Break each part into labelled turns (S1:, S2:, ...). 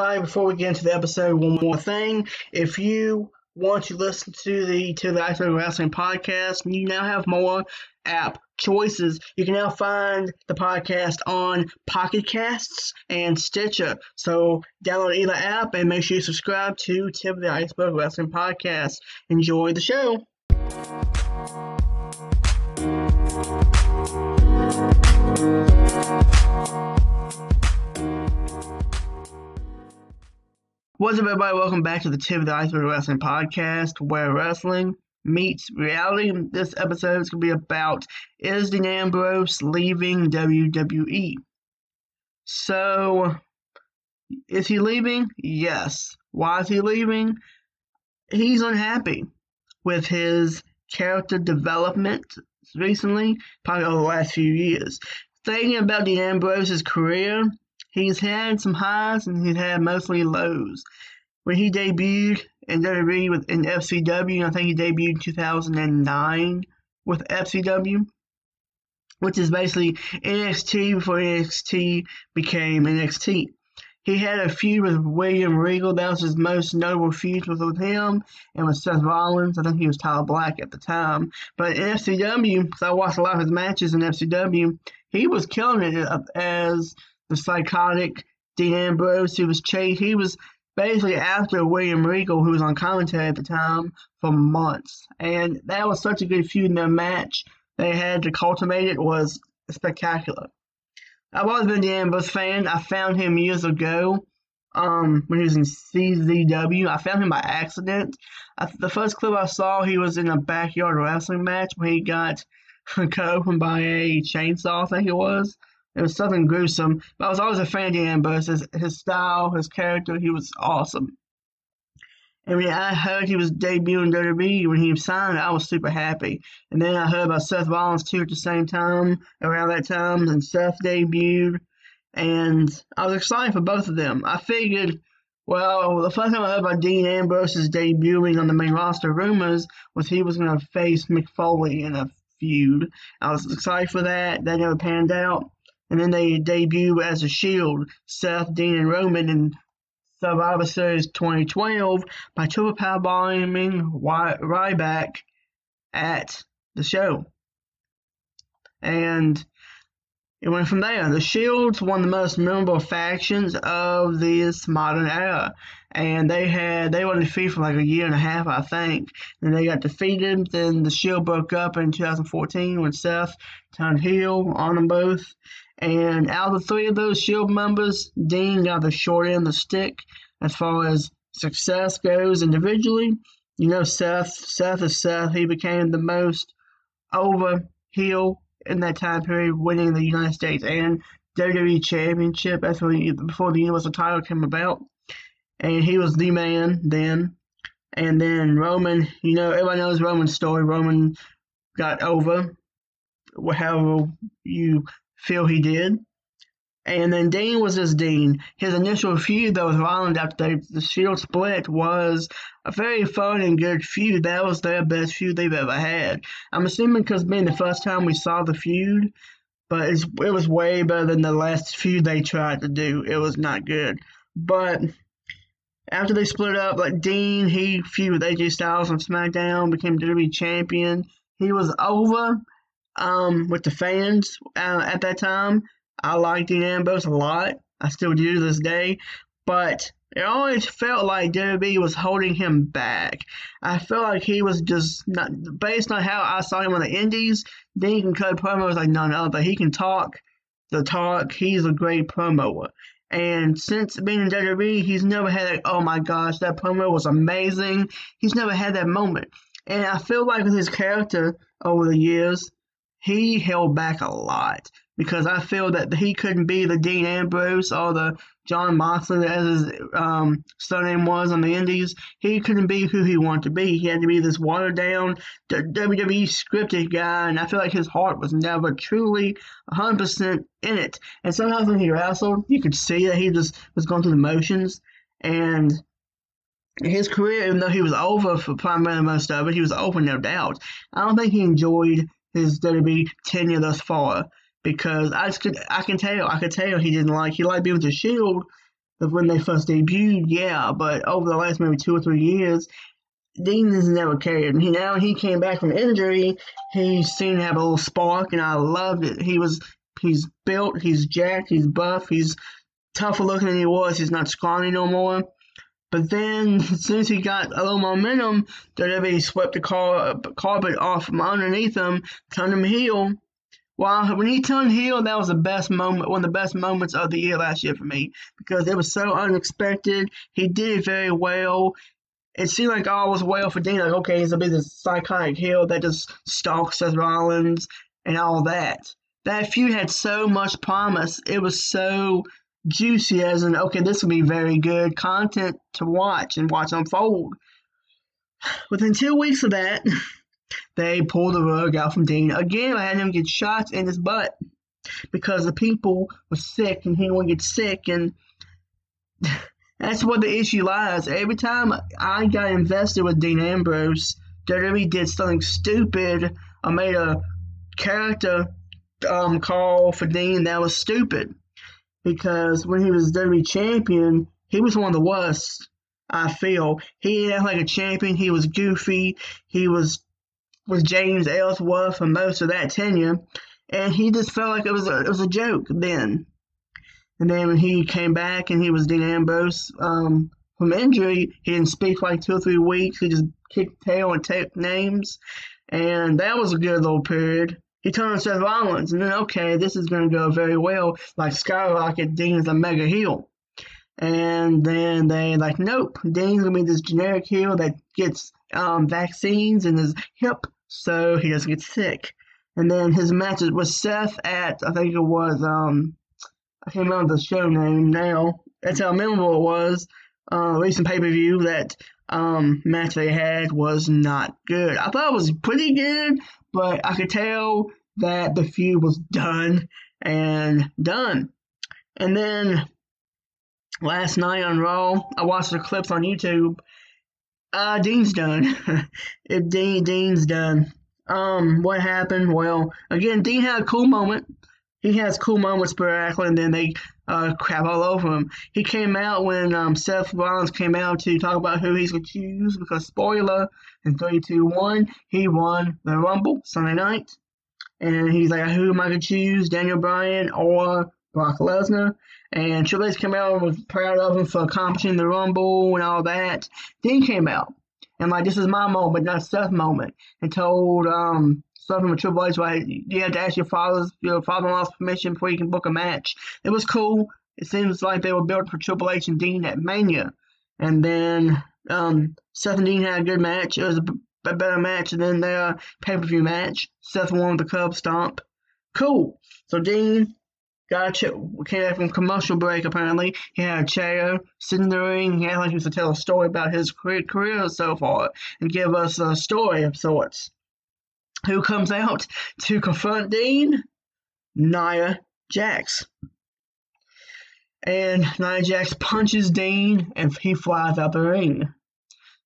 S1: everybody, before we get into the episode, one more thing. If you want to listen to the to the Iceberg Wrestling podcast, you now have more app choices. You can now find the podcast on Pocket Casts and Stitcher. So download either app and make sure you subscribe to Tip of the Iceberg Wrestling podcast. Enjoy the show. What's up, everybody? Welcome back to the Tip of the Iceberg Wrestling Podcast, where wrestling meets reality. This episode is going to be about is Dean Ambrose leaving WWE? So, is he leaving? Yes. Why is he leaving? He's unhappy with his character development recently, probably over the last few years. Thinking about Dean Ambrose's career, he's had some highs and he's had mostly lows. When he debuted in WWE with in FCW, I think he debuted in 2009 with FCW, which is basically NXT before NXT became NXT. He had a feud with William Regal. That was his most notable feud with him and with Seth Rollins. I think he was Tyler Black at the time. But in FCW, because I watched a lot of his matches in FCW, he was killing it as the psychotic Dean Ambrose. He was chased. He was basically after William Regal, who was on commentary at the time, for months. And that was such a good feud in their match. They had to cultivate it was spectacular. I've always been a Dean Ambrose fan. I found him years ago um, when he was in CZW. I found him by accident. I, the first clip I saw, he was in a backyard wrestling match where he got cut open by a chainsaw, I think it was. It was something gruesome. But I was always a fan of Dean Ambrose. His, his style, his character, he was awesome. And when I heard he was debuting WWE when he signed, I was super happy. And then I heard about Seth Rollins too at the same time, around that time, and Seth debuted. And I was excited for both of them. I figured, well, the first time I heard about Dean Ambrose's debuting on the main roster rumors was he was going to face Mick Foley in a feud. I was excited for that. That never panned out. And then they debut as a Shield, Seth, Dean, and Roman in Survivor Series 2012 by triple power bombing Ryback at the show. And it went from there. The Shield's one of the most memorable factions of this modern era. And they had they were defeated for like a year and a half, I think. And they got defeated. Then the Shield broke up in 2014 when Seth turned heel on them both. And out of the three of those Shield members, Dean got the short end of the stick as far as success goes individually. You know, Seth, Seth is Seth. He became the most over heel in that time period, winning the United States and WWE Championship. Before the Universal title came about. And he was the man then. And then Roman, you know, everybody knows Roman's story. Roman got over, however you feel he did. And then Dean was his Dean. His initial feud that was Rollins after the Shield split was a very fun and good feud. That was their best feud they've ever had. I'm assuming because being the first time we saw the feud, but it was way better than the last feud they tried to do. It was not good. But after they split up, like Dean, he feuded with AJ Styles on SmackDown, became WWE champion. He was over um, with the fans uh, at that time. I liked Dean Ambrose a lot. I still do to this day. But it always felt like WWE was holding him back. I felt like he was just not based on how I saw him on the Indies. Dean can cut promos like none other. He can talk the talk. He's a great promoter. And since being in WWE, he's never had like, oh my gosh, that promo was amazing. He's never had that moment. And I feel like with his character over the years, he held back a lot because I feel that he couldn't be the Dean Ambrose or the Jon Moxley, as his um, surname was on the Indies. He couldn't be who he wanted to be. He had to be this watered down WWE scripted guy, and I feel like his heart was never truly 100% in it. And sometimes when he wrestled, you could see that he just was going through the motions. And his career, even though he was over for primarily most of it, he was over no doubt. I don't think he enjoyed his WWE tenure thus far because I could I can tell I could tell he didn't like he liked being with the Shield, when they first debuted, yeah, but over the last maybe two or three years, Dean has never cared. He now he came back from injury, he seemed to have a little spark, and I loved it. He was he's built, he's jacked, he's buff, he's tougher looking than he was. He's not scrawny no more. But then, since he got a little momentum, WWE swept the car, carpet off from underneath him, turned him heel. Well, when he turned heel, that was the best moment, one of the best moments of the year last year for me because it was so unexpected. He did very well. It seemed like all was well for Dean. Like, okay, he's gonna be this psychotic heel that just stalks Seth Rollins and all that. That feud had so much promise. It was so juicy as in okay this will be very good content to watch and watch unfold. Within two weeks of that they pulled the rug out from dean again i had him get shots in his butt because the people were sick and he to get sick and that's where the issue lies. Every time i got invested with dean ambrose WWE did something stupid. I made a character um, call for Dean that was stupid because when he was WWE champion, he was one of the worst. I feel he acted like a champion. He was goofy. He was was James Ellsworth for most of that tenure, and he just felt like it was a it was a joke then. And then when he came back and he was Dean Ambrose um, from injury, he didn't speak for like two or three weeks. He just kicked tail and take names, and that was a good little period. He turned on Seth Rollins, and then okay, this is going to go very well. Like skyrocket, Dean's a mega heel, and then they like, nope, Dean's gonna be this generic heel that gets um, vaccines in his hip, so he doesn't get sick. And then his matches with Seth at I think it was um I can't remember the show name now. That's how memorable it was. Uh, recent pay per view that um, match they had was not good. I thought it was pretty good, but I could tell that the feud was done and done. And then last night on Raw, I watched the clips on YouTube. Uh, Dean's done. if Dean Dean's done. Um, what happened? Well, again, Dean had a cool moment. He has cool moments sporadically, and then they uh, crap all over him. He came out when um, Seth Rollins came out to talk about who he's going to choose because, spoiler, in 3, 2, 1, he won the Rumble Sunday night. And he's like, who am I going to choose, Daniel Bryan or Brock Lesnar? And Triple H came out and was proud of him for accomplishing the Rumble and all that. Then came out and like, this is my moment, not Seth's moment, and told um, with Triple H, like, you have to ask your father's, your father-in-law's permission before you can book a match. It was cool. It seems like they were built for Triple H and Dean at Mania. And then um, Seth and Dean had a good match. It was a, a better match than their pay-per-view match. Seth won with the Curb Stomp. Cool. So Dean got a chair, came back from commercial break apparently. He had a chair, sitting in the ring. He had like he was to tell a story about his career so far and give us a story of sorts. Who comes out to confront Dean? Nia Jax. And Nia Jax punches Dean and he flies out the ring.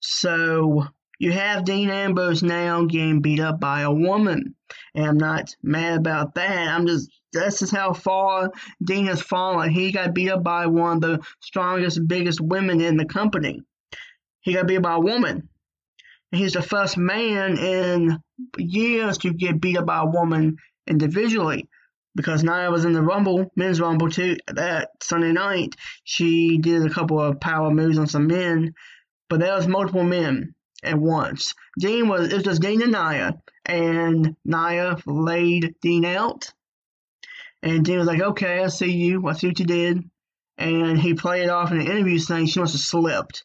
S1: So you have Dean Ambrose now getting beat up by a woman. And I'm not mad about that. I'm just this is how far Dean has fallen. He got beat up by one of the strongest, biggest women in the company. He got beat up by a woman. And he's the first man in years to get beat up by a woman individually. Because Nia was in the Rumble, men's Rumble too, that Sunday night. She did a couple of power moves on some men, but there was multiple men at once. Dean was, it was just Dean and Nia, and Nia laid Dean out. And Dean was like, okay, I see you. I see what you did. And he played it off in an interview saying she must have slipped.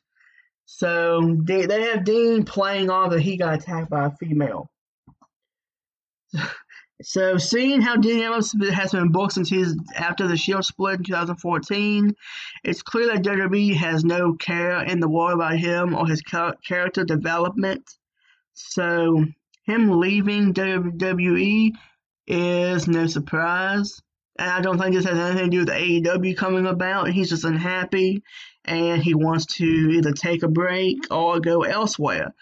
S1: So they, they have Dean playing off that he got attacked by a female. So, seeing how Dean Ambrose has been booked since he's after the Shield split in 2014, it's clear that WWE has no care in the world about him or his character development. So, him leaving WWE is no surprise. And I don't think this has anything to do with AEW coming about. He's just unhappy and he wants to either take a break or go elsewhere.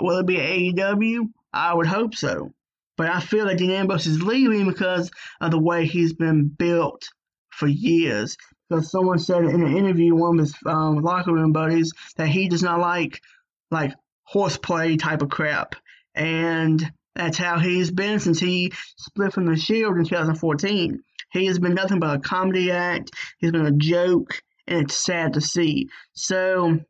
S1: Will it be AEW? I would hope so. But I feel that Dean Ambrose is leaving because of the way he's been built for years. because someone said in an interview, one of his um, locker room buddies, that he does not like like horseplay type of crap, and that's how he's been since he split from the Shield in 2014. He has been nothing but a comedy act. He's been a joke, and it's sad to see. So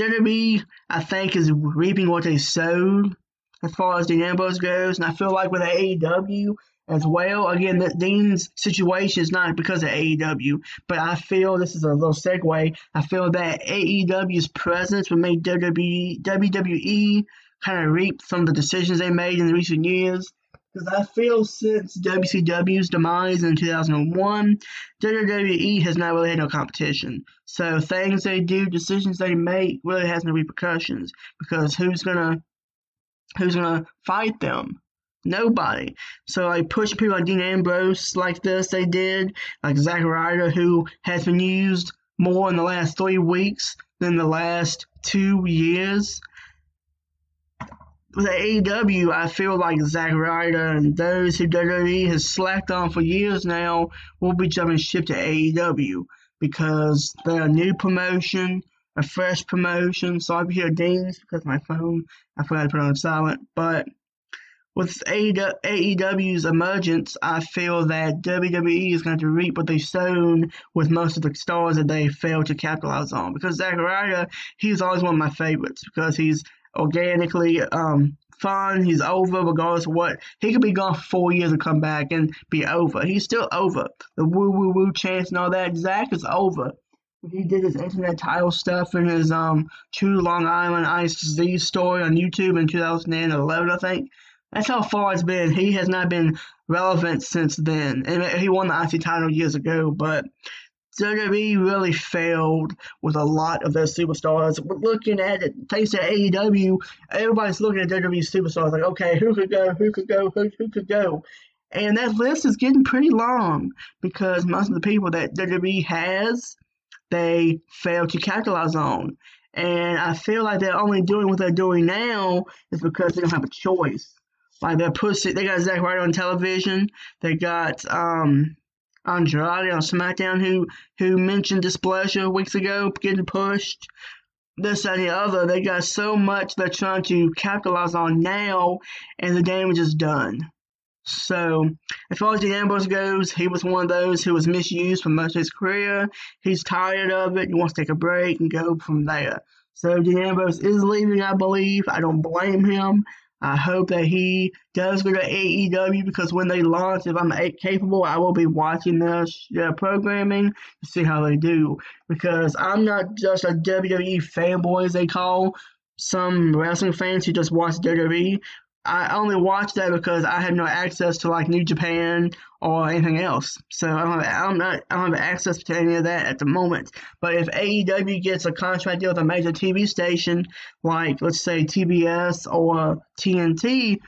S1: WWE, I think, is reaping what they sowed as far as Dean Ambrose goes, and I feel like with AEW, as well. Again, the, Dean's situation is not because of AEW, but I feel this is a little segue. I feel that AEW's presence would make WWE, WWE kind of reap some of the decisions they made in the recent years. Because I feel since WCW's demise in 2001, WWE has not really had no competition. So things they do, decisions they make, really has no repercussions. Because who's gonna who's gonna fight them? Nobody. So like push people like Dean Ambrose like this, they did, like Zack Ryder, who has been used more in the last three weeks than the last two years. With AEW, I feel like Zack Ryder and those who WWE has slacked on for years now will be jumping ship to AEW because they're a new promotion, a fresh promotion. So I'll be here dings because my phone, I forgot to put on silent, but with AEW's emergence, I feel that WWE is going to reap what they've sown with most of the stars that they failed to capitalize on. Because Ryder, he's always one of my favorites because he's organically um, fun. He's over regardless of what. He could be gone for four years and come back and be over. He's still over. The woo woo woo chance and all that. Zack is over. He did his internet title stuff and his um True Long Island Ice Disease story on YouTube in 2011, I think. That's how far it's been. He has not been relevant since then. And he won the IC title years ago, but WWE really failed with a lot of those superstars. Looking at it, thanks to AEW, everybody's looking at WWE superstars like, okay, who could go, who could go, who, who could go? And that list is getting pretty long because most of the people that WWE has, they fail to capitalize on. And I feel like they're only doing what they're doing now is because they don't have a choice. Like they're pushing, they got Zack Ryder on television. They got um, Andrade on SmackDown who who mentioned displeasure weeks ago, getting pushed. This and the other. They got so much they're trying to capitalize on now, and the damage is done. So, as far as the Ambrose goes, he was one of those who was misused for most of his career. He's tired of it. He wants to take a break and go from there. So, Dean Ambrose is leaving, I believe. I don't blame him. I hope that he does go to AEW because when they launch, if I'm capable, I will be watching their, their programming to see how they do. Because I'm not just a WWE fanboy, as they call some wrestling fans who just watch WWE. I only watch that because I have no access to like New Japan or anything else. So I don't have, I'm not I don't have access to any of that at the moment. But if AEW gets a contract deal with a major TV station like let's say TBS or TNT,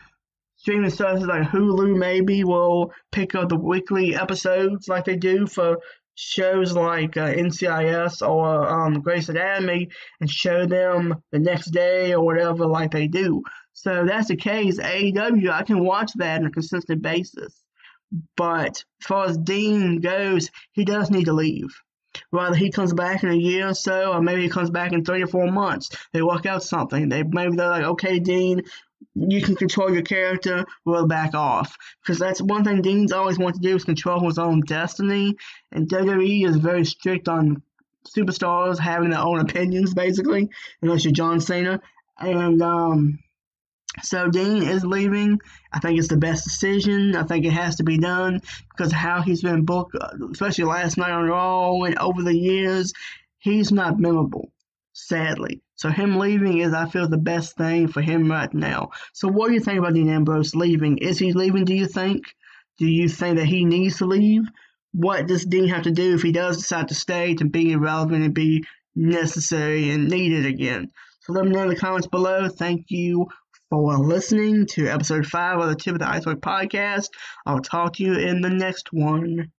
S1: streaming services like Hulu maybe will pick up the weekly episodes like they do for shows like uh, NCIS or um, Grey's Anatomy and show them the next day or whatever like they do. So that's the case. AEW, I can watch that on a consistent basis. But as far as Dean goes, he does need to leave. Whether he comes back in a year or so, or maybe he comes back in three or four months, they work out something. They maybe they're like, okay, Dean, you can control your character, we'll back off. Because that's one thing Dean's always wanted to do is control his own destiny. And WWE is very strict on superstars having their own opinions, basically, unless you're John Cena. And um, so Dean is leaving. I think it's the best decision. I think it has to be done because how he's been booked, especially last night on Raw and over the years, he's not memorable, sadly. So him leaving is, I feel, the best thing for him right now. So what do you think about Dean Ambrose leaving? Is he leaving? Do you think? Do you think that he needs to leave? What does Dean have to do if he does decide to stay to be relevant and be necessary and needed again? So let me know in the comments below. Thank you for listening to episode 5 of the Tip of the Iceberg podcast. I'll talk to you in the next one.